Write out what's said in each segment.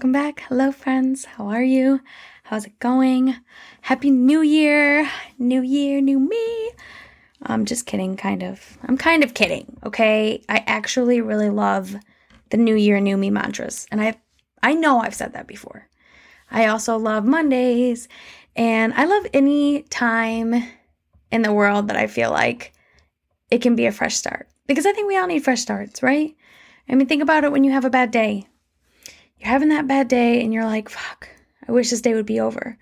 Welcome back. Hello, friends. How are you? How's it going? Happy New Year. New Year, new me. I'm just kidding, kind of. I'm kind of kidding, okay? I actually really love the New Year, new me mantras. And I I know I've said that before. I also love Mondays and I love any time in the world that I feel like it can be a fresh start. Because I think we all need fresh starts, right? I mean, think about it when you have a bad day. You're having that bad day and you're like, fuck, I wish this day would be over.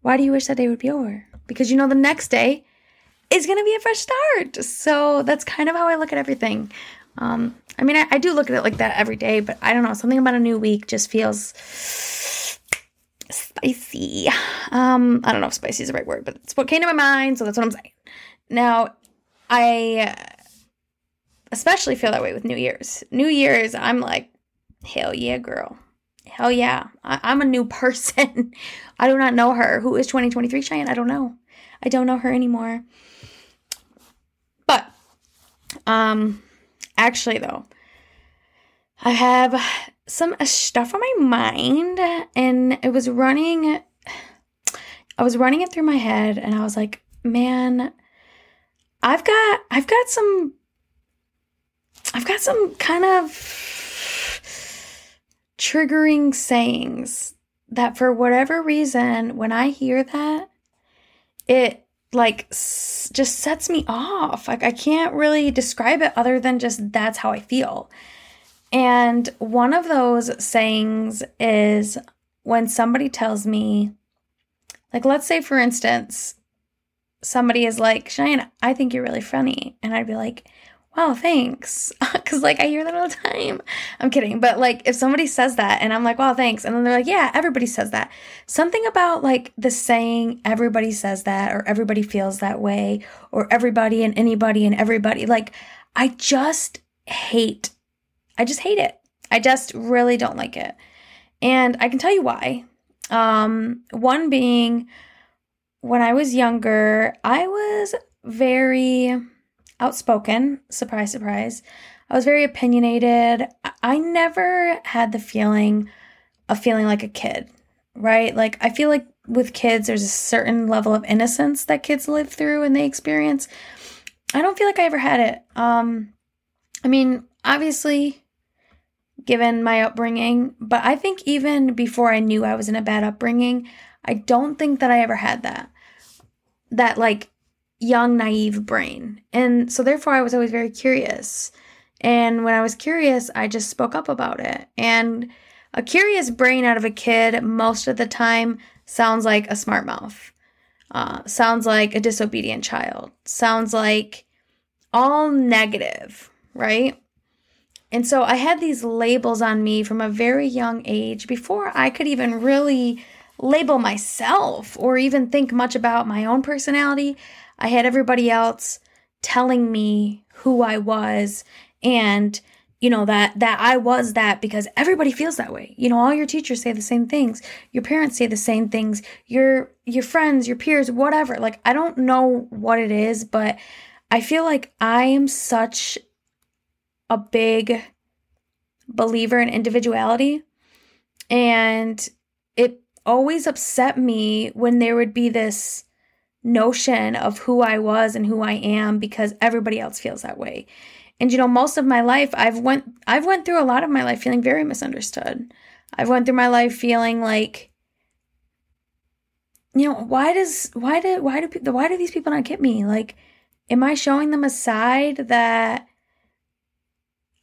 Why do you wish that day would be over? Because you know the next day is going to be a fresh start. So that's kind of how I look at everything. Um, I mean, I, I do look at it like that every day, but I don't know. Something about a new week just feels spicy. Um, I don't know if spicy is the right word, but it's what came to my mind, so that's what I'm saying. Now, I especially feel that way with New Year's. New Year's, I'm like, hell yeah, girl. Hell yeah. I- am a new person. I do not know her. Who is 2023 Cheyenne? I don't know. I don't know her anymore. But, um, actually, though, I have some stuff on my mind, and it was running. I was running it through my head, and I was like, man, I've got, I've got some I've got some kind of triggering sayings that for whatever reason, when I hear that, it like s- just sets me off. Like I can't really describe it other than just that's how I feel. And one of those sayings is when somebody tells me, like, let's say, for instance, somebody is like, Cheyenne, I think you're really funny. And I'd be like, oh, thanks. Cause like I hear that all the time. I'm kidding. But like if somebody says that and I'm like, wow, thanks. And then they're like, yeah, everybody says that. Something about like the saying everybody says that or everybody feels that way or everybody and anybody and everybody. Like I just hate, I just hate it. I just really don't like it. And I can tell you why. Um, one being when I was younger, I was very outspoken. Surprise, surprise. I was very opinionated. I never had the feeling of feeling like a kid, right? Like, I feel like with kids, there's a certain level of innocence that kids live through and they experience. I don't feel like I ever had it. Um, I mean, obviously, given my upbringing, but I think even before I knew I was in a bad upbringing, I don't think that I ever had that. That, like, young, naive brain. And so, therefore, I was always very curious. And when I was curious, I just spoke up about it. And a curious brain out of a kid, most of the time, sounds like a smart mouth, uh, sounds like a disobedient child, sounds like all negative, right? And so I had these labels on me from a very young age before I could even really label myself or even think much about my own personality. I had everybody else telling me who I was and you know that that I was that because everybody feels that way. You know, all your teachers say the same things. Your parents say the same things. Your your friends, your peers, whatever. Like I don't know what it is, but I feel like I am such a big believer in individuality and it always upset me when there would be this notion of who I was and who I am because everybody else feels that way. And you know, most of my life I've went I've went through a lot of my life feeling very misunderstood. I've went through my life feeling like you know, why does why do why do why do these people not get me? Like am I showing them a side that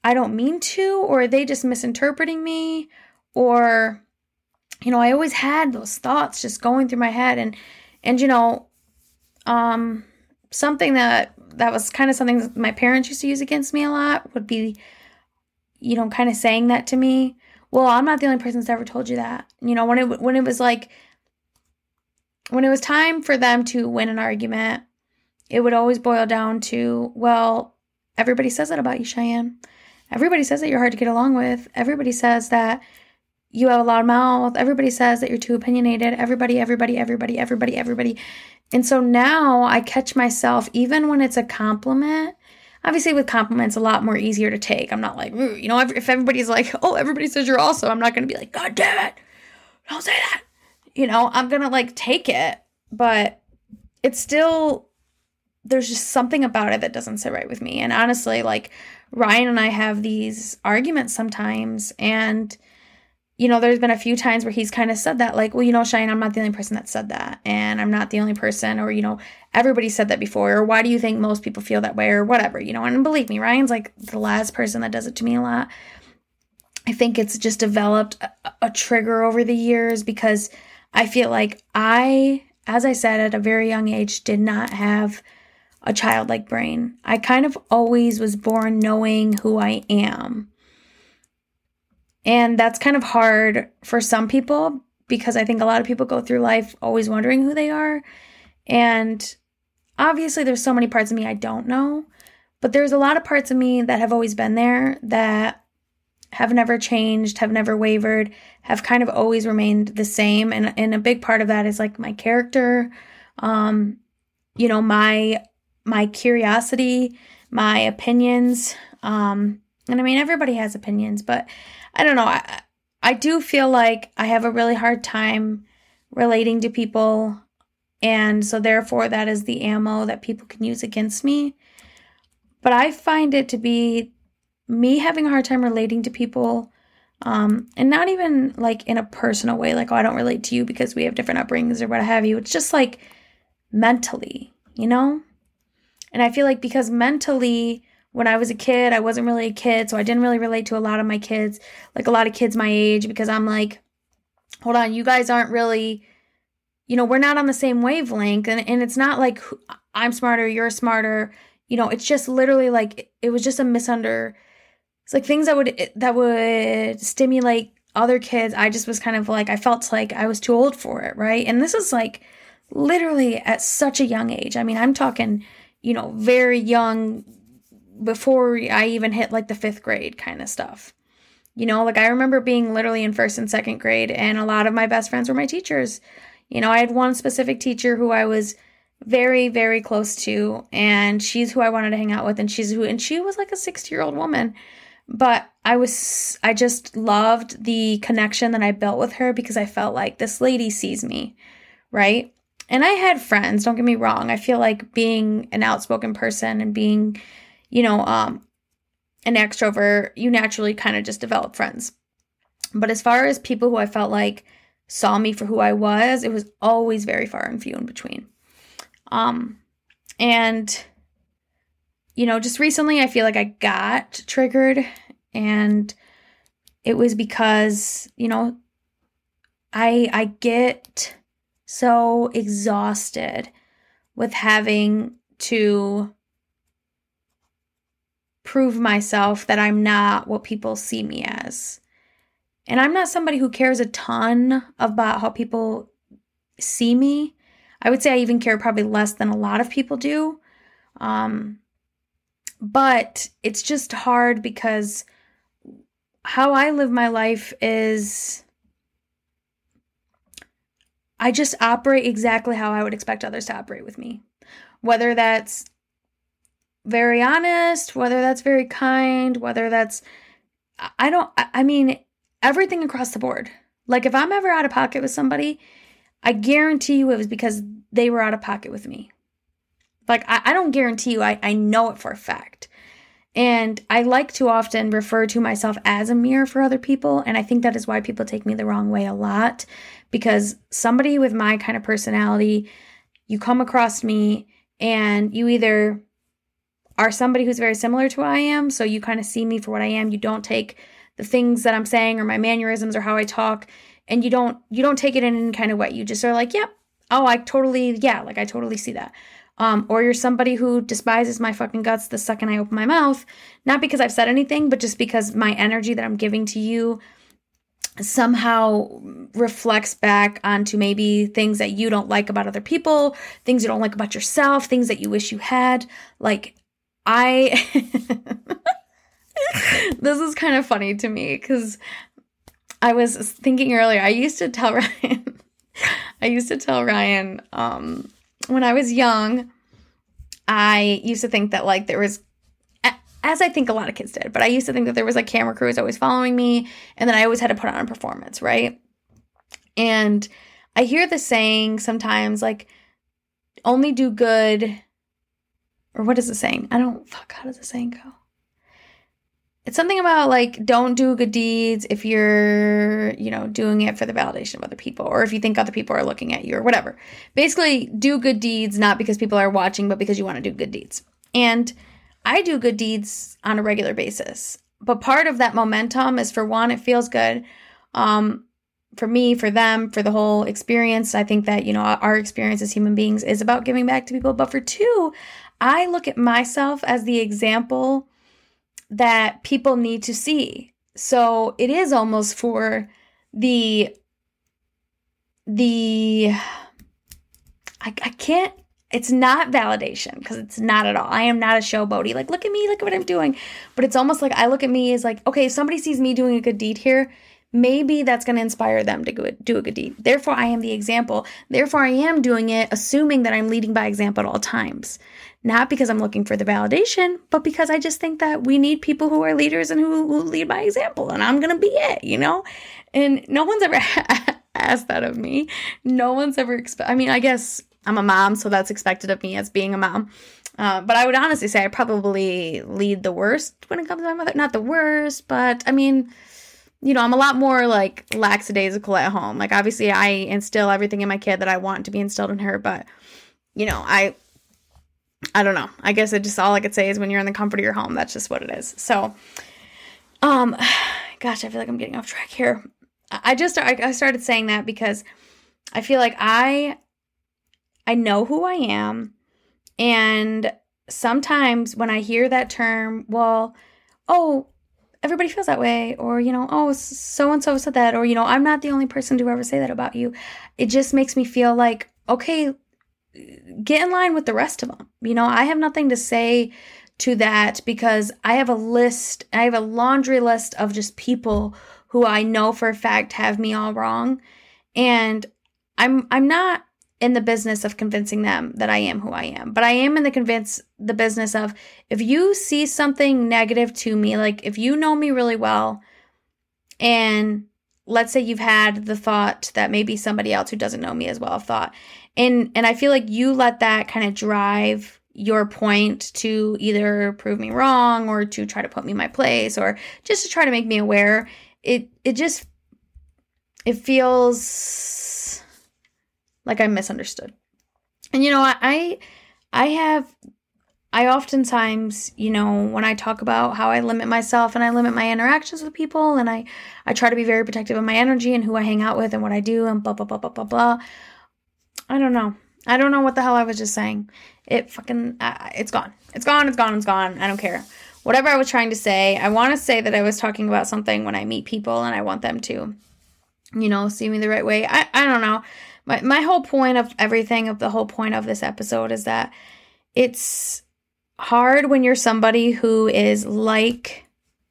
I don't mean to or are they just misinterpreting me or you know, I always had those thoughts just going through my head and and you know, um something that that was kind of something my parents used to use against me a lot would be you know kind of saying that to me. Well i'm not the only person that's ever told you that. You know when it when it was like when it was time for them to win an argument it would always boil down to well everybody says that about you cheyenne. Everybody says that you're hard to get along with. Everybody says that you have a loud mouth. Everybody says that you're too opinionated. Everybody everybody everybody everybody everybody and so now I catch myself, even when it's a compliment, obviously with compliments a lot more easier to take. I'm not like, you know, if everybody's like, oh, everybody says you're awesome, I'm not going to be like, God damn it, don't say that. You know, I'm going to like take it, but it's still, there's just something about it that doesn't sit right with me. And honestly, like Ryan and I have these arguments sometimes and you know, there's been a few times where he's kind of said that, like, well, you know, Cheyenne, I'm not the only person that said that. And I'm not the only person, or, you know, everybody said that before, or why do you think most people feel that way, or whatever, you know. And believe me, Ryan's like the last person that does it to me a lot. I think it's just developed a, a trigger over the years because I feel like I, as I said, at a very young age, did not have a childlike brain. I kind of always was born knowing who I am and that's kind of hard for some people because I think a lot of people go through life always wondering who they are. And obviously, there's so many parts of me I don't know, but there's a lot of parts of me that have always been there that have never changed, have never wavered, have kind of always remained the same. And, and a big part of that is like my character, um, you know, my my curiosity, my opinions. Um, and I mean, everybody has opinions, but I don't know. I, I do feel like I have a really hard time relating to people. And so, therefore, that is the ammo that people can use against me. But I find it to be me having a hard time relating to people. Um, and not even like in a personal way, like, oh, I don't relate to you because we have different upbringings or what have you. It's just like mentally, you know? And I feel like because mentally, when I was a kid, I wasn't really a kid, so I didn't really relate to a lot of my kids, like a lot of kids my age, because I'm like, hold on, you guys aren't really, you know, we're not on the same wavelength. And, and it's not like I'm smarter, you're smarter. You know, it's just literally like, it was just a misunder. It's like things that would, that would stimulate other kids. I just was kind of like, I felt like I was too old for it, right? And this is like literally at such a young age. I mean, I'm talking, you know, very young before I even hit like the fifth grade kind of stuff. You know, like I remember being literally in first and second grade, and a lot of my best friends were my teachers. You know, I had one specific teacher who I was very, very close to, and she's who I wanted to hang out with, and she's who, and she was like a 60 year old woman. But I was, I just loved the connection that I built with her because I felt like this lady sees me, right? And I had friends, don't get me wrong. I feel like being an outspoken person and being you know, um, an extrovert, you naturally kind of just develop friends. But as far as people who I felt like saw me for who I was, it was always very far and few in between. Um, and you know, just recently I feel like I got triggered and it was because, you know, I I get so exhausted with having to prove myself that I'm not what people see me as. And I'm not somebody who cares a ton about how people see me. I would say I even care probably less than a lot of people do. Um, but it's just hard because how I live my life is I just operate exactly how I would expect others to operate with me. Whether that's very honest, whether that's very kind, whether that's, I don't, I mean, everything across the board. Like if I'm ever out of pocket with somebody, I guarantee you it was because they were out of pocket with me. Like I, I don't guarantee you, I, I know it for a fact. And I like to often refer to myself as a mirror for other people. And I think that is why people take me the wrong way a lot. Because somebody with my kind of personality, you come across me and you either are somebody who's very similar to I am. So you kind of see me for what I am. You don't take the things that I'm saying or my mannerisms or how I talk and you don't you don't take it in any kind of way. You just are like, yep, yeah, oh, I totally, yeah, like I totally see that. Um, or you're somebody who despises my fucking guts the second I open my mouth, not because I've said anything, but just because my energy that I'm giving to you somehow reflects back onto maybe things that you don't like about other people, things you don't like about yourself, things that you wish you had. Like, I this is kind of funny to me because I was thinking earlier. I used to tell Ryan. I used to tell Ryan um, when I was young. I used to think that like there was as I think a lot of kids did. But I used to think that there was like camera crews always following me, and then I always had to put on a performance, right? And I hear the saying sometimes like, only do good, or what is the saying? I don't, fuck, how does the saying go? It's something about like, don't do good deeds if you're, you know, doing it for the validation of other people, or if you think other people are looking at you, or whatever. Basically, do good deeds not because people are watching, but because you want to do good deeds. And I do good deeds on a regular basis. But part of that momentum is for one, it feels good. Um, for me, for them, for the whole experience, I think that, you know, our experience as human beings is about giving back to people. But for two, I look at myself as the example that people need to see. So it is almost for the, the, I, I can't it's not validation because it's not at all. I am not a showboaty. Like, look at me, look at what I'm doing. But it's almost like I look at me as like, okay, if somebody sees me doing a good deed here, maybe that's going to inspire them to go, do a good deed. Therefore, I am the example. Therefore, I am doing it, assuming that I'm leading by example at all times. Not because I'm looking for the validation, but because I just think that we need people who are leaders and who, who lead by example. And I'm going to be it, you know? And no one's ever asked that of me. No one's ever, expe- I mean, I guess I'm a mom, so that's expected of me as being a mom. Uh, but I would honestly say I probably lead the worst when it comes to my mother. Not the worst, but I mean, you know, I'm a lot more like lackadaisical at home. Like, obviously, I instill everything in my kid that I want to be instilled in her, but you know, I, I don't know. I guess it just all I could say is when you're in the comfort of your home, that's just what it is. So, um, gosh, I feel like I'm getting off track here. I just I started saying that because I feel like I I know who I am. And sometimes when I hear that term, well, oh, everybody feels that way, or, you know, oh, so and so said that, or, you know, I'm not the only person to ever say that about you. It just makes me feel like, okay, get in line with the rest of them. You know, I have nothing to say to that because I have a list, I have a laundry list of just people who I know for a fact have me all wrong. And I'm I'm not in the business of convincing them that I am who I am. But I am in the convince the business of if you see something negative to me, like if you know me really well and let's say you've had the thought that maybe somebody else who doesn't know me as well thought and and I feel like you let that kind of drive your point to either prove me wrong or to try to put me in my place or just to try to make me aware it it just it feels like I'm misunderstood. And you know, I I have I oftentimes, you know, when I talk about how I limit myself and I limit my interactions with people and I I try to be very protective of my energy and who I hang out with and what I do and blah blah blah blah blah blah. I don't know. I don't know what the hell I was just saying. It fucking uh, it's gone. It's gone. It's gone. It's gone. I don't care. Whatever I was trying to say, I want to say that I was talking about something when I meet people and I want them to, you know, see me the right way. I I don't know my my whole point of everything of the whole point of this episode is that it's hard when you're somebody who is like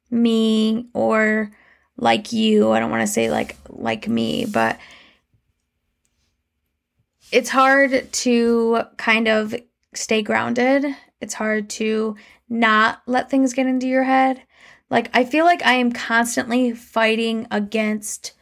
me or like you. I don't want to say like like me, but it's hard to kind of stay grounded. It's hard to not let things get into your head. Like I feel like I am constantly fighting against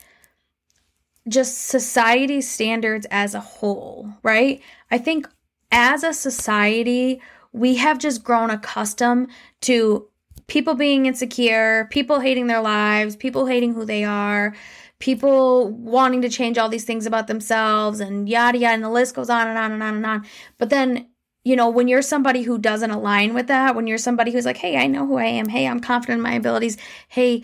just society standards as a whole, right? I think as a society, we have just grown accustomed to people being insecure, people hating their lives, people hating who they are, people wanting to change all these things about themselves, and yada yada, and the list goes on and on and on and on. But then, you know, when you're somebody who doesn't align with that, when you're somebody who's like, hey, I know who I am, hey, I'm confident in my abilities, hey,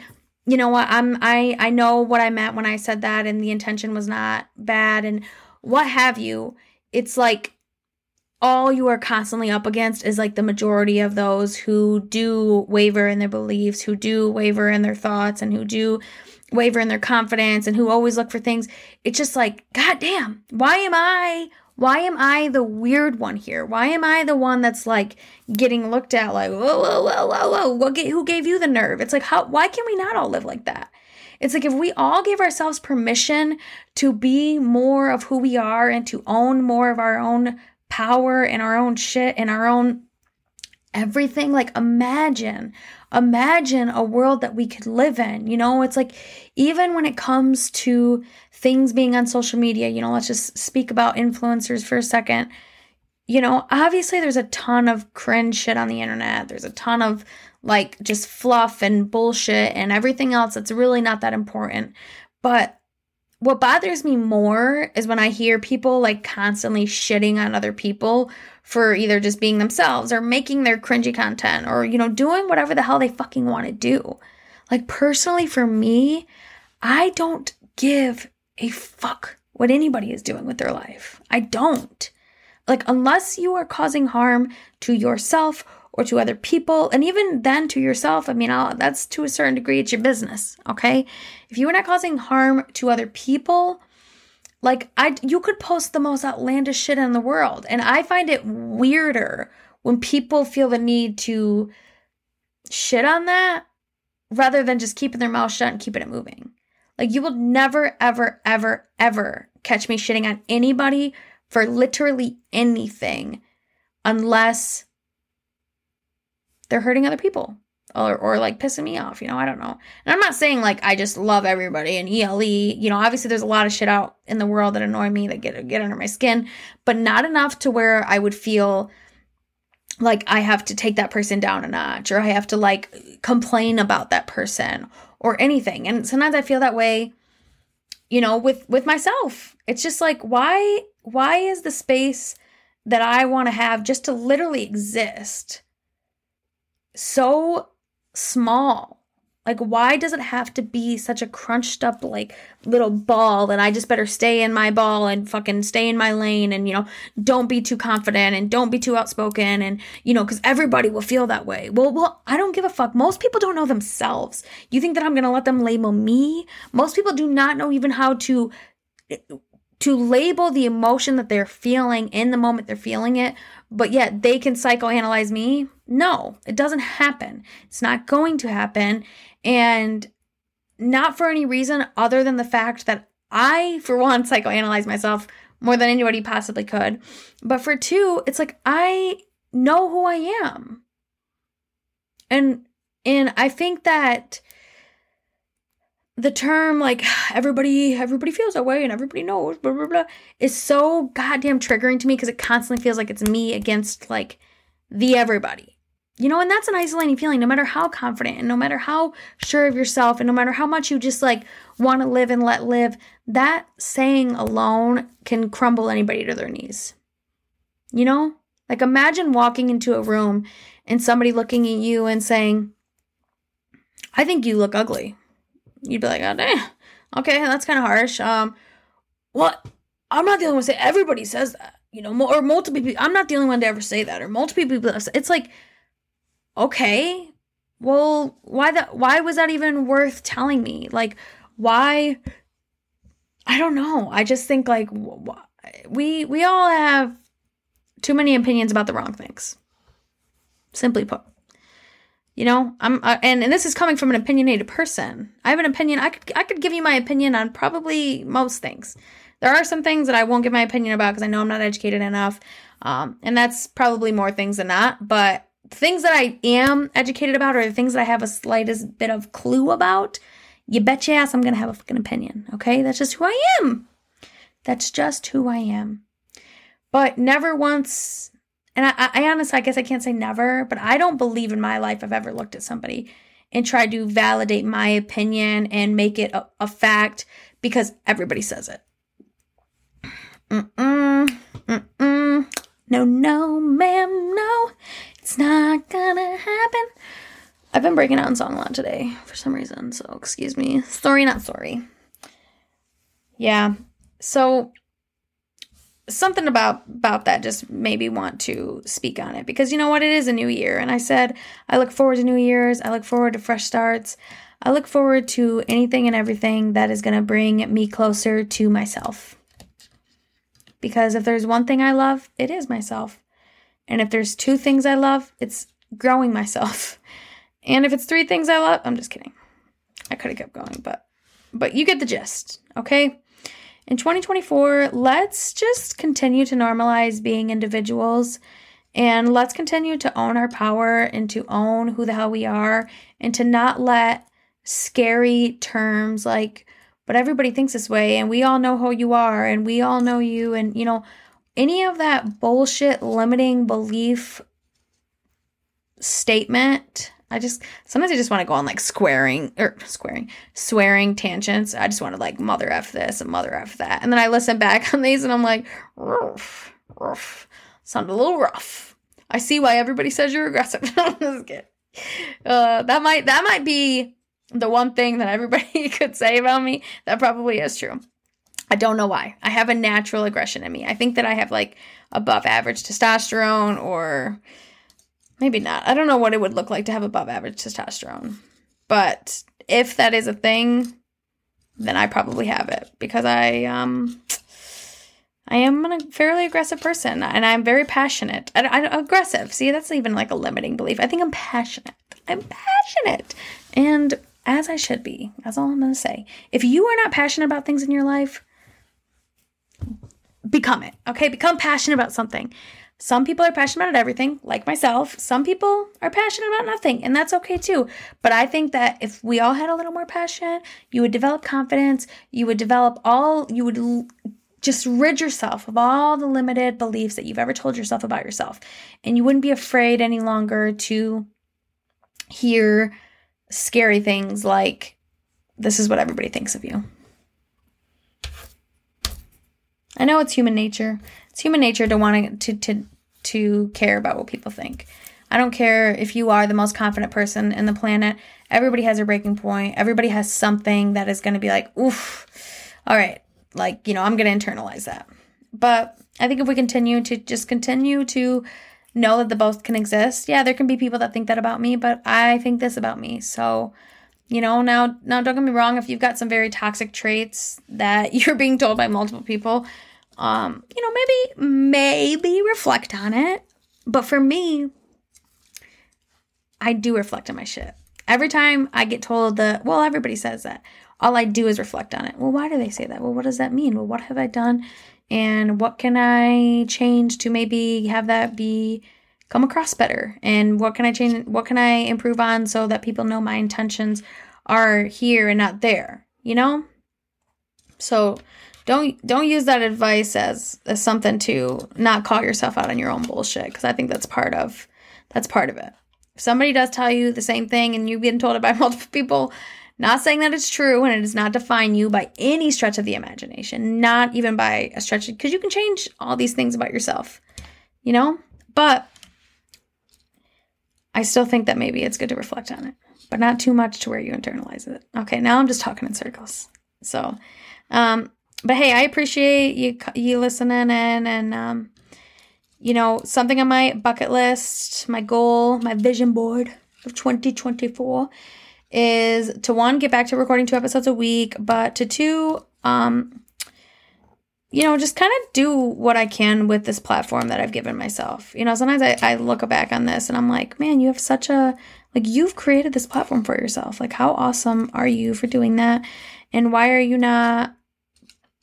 you know what i'm i i know what i meant when i said that and the intention was not bad and what have you. It's like all you are constantly up against is like the majority of those who do waver in their beliefs who do waver in their thoughts and who do waver in their confidence and who always look for things. It's just like god damn why am i why am I the weird one here? Why am I the one that's like getting looked at like, whoa, whoa, whoa, whoa, whoa, what, who gave you the nerve? It's like, how, why can we not all live like that? It's like if we all gave ourselves permission to be more of who we are and to own more of our own power and our own shit and our own everything. Like, imagine, imagine a world that we could live in. You know, it's like, even when it comes to things being on social media, you know, let's just speak about influencers for a second. You know, obviously, there's a ton of cringe shit on the internet. There's a ton of like just fluff and bullshit and everything else that's really not that important. But what bothers me more is when I hear people like constantly shitting on other people for either just being themselves or making their cringy content or, you know, doing whatever the hell they fucking want to do. Like, personally, for me, I don't give a fuck what anybody is doing with their life. I don't. Like, unless you are causing harm to yourself or to other people, and even then to yourself. I mean, I'll, that's to a certain degree, it's your business, okay? If you are not causing harm to other people, like I, you could post the most outlandish shit in the world, and I find it weirder when people feel the need to shit on that rather than just keeping their mouth shut and keeping it moving. Like you will never, ever, ever, ever catch me shitting on anybody for literally anything unless they're hurting other people or, or like pissing me off, you know, I don't know. And I'm not saying like I just love everybody and ELE, you know, obviously there's a lot of shit out in the world that annoy me that get get under my skin, but not enough to where I would feel like I have to take that person down a notch or I have to like complain about that person or anything. And sometimes I feel that way you know with with myself. It's just like why why is the space that I want to have just to literally exist so small. Like, why does it have to be such a crunched up, like, little ball and I just better stay in my ball and fucking stay in my lane and, you know, don't be too confident and don't be too outspoken and, you know, because everybody will feel that way. Well, well, I don't give a fuck. Most people don't know themselves. You think that I'm going to let them label me? Most people do not know even how to to label the emotion that they're feeling in the moment they're feeling it, but yet they can psychoanalyze me. No, it doesn't happen. It's not going to happen. And not for any reason other than the fact that I, for one, psychoanalyze myself more than anybody possibly could. But for two, it's like I know who I am. And and I think that the term like everybody everybody feels that way and everybody knows blah blah blah is so goddamn triggering to me because it constantly feels like it's me against like the everybody. You know and that's an isolating feeling no matter how confident and no matter how sure of yourself and no matter how much you just like want to live and let live that saying alone can crumble anybody to their knees. You know? Like imagine walking into a room and somebody looking at you and saying i think you look ugly you'd be like, oh, damn, okay, that's kind of harsh. Um, well, I'm not the only one to say. Everybody says that, you know, or multiple people. I'm not the only one to ever say that, or multiple people. It's like, okay, well, why that? Why was that even worth telling me? Like, why? I don't know. I just think like we we all have too many opinions about the wrong things. Simply put. You know, I'm uh, and and this is coming from an opinionated person. I have an opinion. I could I could give you my opinion on probably most things. There are some things that I won't give my opinion about because I know I'm not educated enough, um, and that's probably more things than not. But things that I am educated about or the things that I have a slightest bit of clue about, you bet your ass I'm gonna have a fucking opinion. Okay, that's just who I am. That's just who I am. But never once and I, I honestly, I guess I can't say never, but I don't believe in my life I've ever looked at somebody and tried to validate my opinion and make it a, a fact because everybody says it. Mm-mm, mm-mm. No, no, ma'am, no. It's not gonna happen. I've been breaking out in song a lot today for some reason, so excuse me. Sorry, not sorry. Yeah. So something about about that just made me want to speak on it. Because you know what? It is a new year. And i said i look forward to new years. I look forward to fresh starts. I look forward to anything and everything that is going to bring me closer to myself. Because if there's one thing i love it is myself. And if there's two things i love it's growing myself. And if it's three things i love i'm just kidding. I could have kept going but but you get the gist okay in 2024, let's just continue to normalize being individuals And let's continue to own our power and to own who the hell we are and to not let scary terms like, but everybody thinks this way and we all know who you are and we all know you and, you know, any of that bullshit limiting belief statement. I just sometimes I just want to go on like squaring or squaring, swearing tangents. I just want to like mother f this and mother f that, and then I listen back on these and I'm like, rough, rough, sound a little rough. I see why everybody says you're aggressive. uh, that might that might be the one thing that everybody could say about me. That probably is true. I don't know why. I have a natural aggression in me. I think that I have like above average testosterone or maybe not. I don't know what it would look like to have above average testosterone. But if that is a thing, then I probably have it because I um I am a fairly aggressive person and I'm very passionate. I, I, aggressive. See, that's even like a limiting belief. I think I'm passionate. I'm passionate. And as I should be. That's all I'm going to say. If you are not passionate about things in your life, become it. Okay? Become passionate about something. Some people are passionate about everything, like myself. Some people are passionate about nothing, and that's okay too. But I think that if we all had a little more passion, you would develop confidence, you would develop all, you would l- just rid yourself of all the limited beliefs that you've ever told yourself about yourself. And you wouldn't be afraid any longer to hear scary things like, this is what everybody thinks of you. I know it's human nature. It's human nature to want to to to care about what people think. I don't care if you are the most confident person in the planet. Everybody has a breaking point. Everybody has something that is going to be like, oof. All right, like you know, I'm going to internalize that. But I think if we continue to just continue to know that the both can exist, yeah, there can be people that think that about me, but I think this about me. So you know now now don't get me wrong if you've got some very toxic traits that you're being told by multiple people um, you know, maybe maybe reflect on it. But for me, I do reflect on my shit. Every time I get told that, well, everybody says that. All I do is reflect on it. Well, why do they say that? Well, what does that mean? Well, what have I done? And what can I change to maybe have that be come across better? And what can I change? What can I improve on so that people know my intentions are here and not there? You know? So don't don't use that advice as, as something to not call yourself out on your own bullshit because I think that's part of that's part of it. If somebody does tell you the same thing and you've been told it by multiple people, not saying that it's true and it does not define you by any stretch of the imagination, not even by a stretch because you can change all these things about yourself, you know? But I still think that maybe it's good to reflect on it, but not too much to where you internalize it. Okay, now I'm just talking in circles. So, um, but hey, I appreciate you you listening in and um, you know, something on my bucket list, my goal, my vision board of 2024 is to one get back to recording two episodes a week, but to two um you know, just kind of do what I can with this platform that I've given myself. You know, sometimes I, I look back on this and I'm like, man, you have such a, like, you've created this platform for yourself. Like, how awesome are you for doing that? And why are you not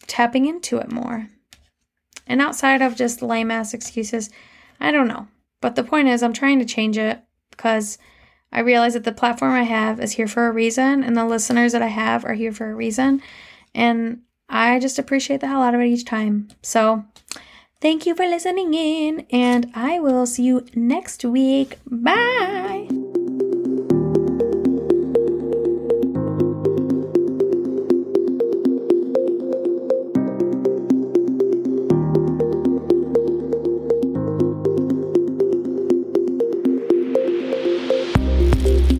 tapping into it more. And outside of just lame ass excuses, I don't know. But the point is, I'm trying to change it because I realize that the platform I have is here for a reason, and the listeners that I have are here for a reason. And I just appreciate the hell out of it each time. So, thank you for listening in, and I will see you next week. Bye.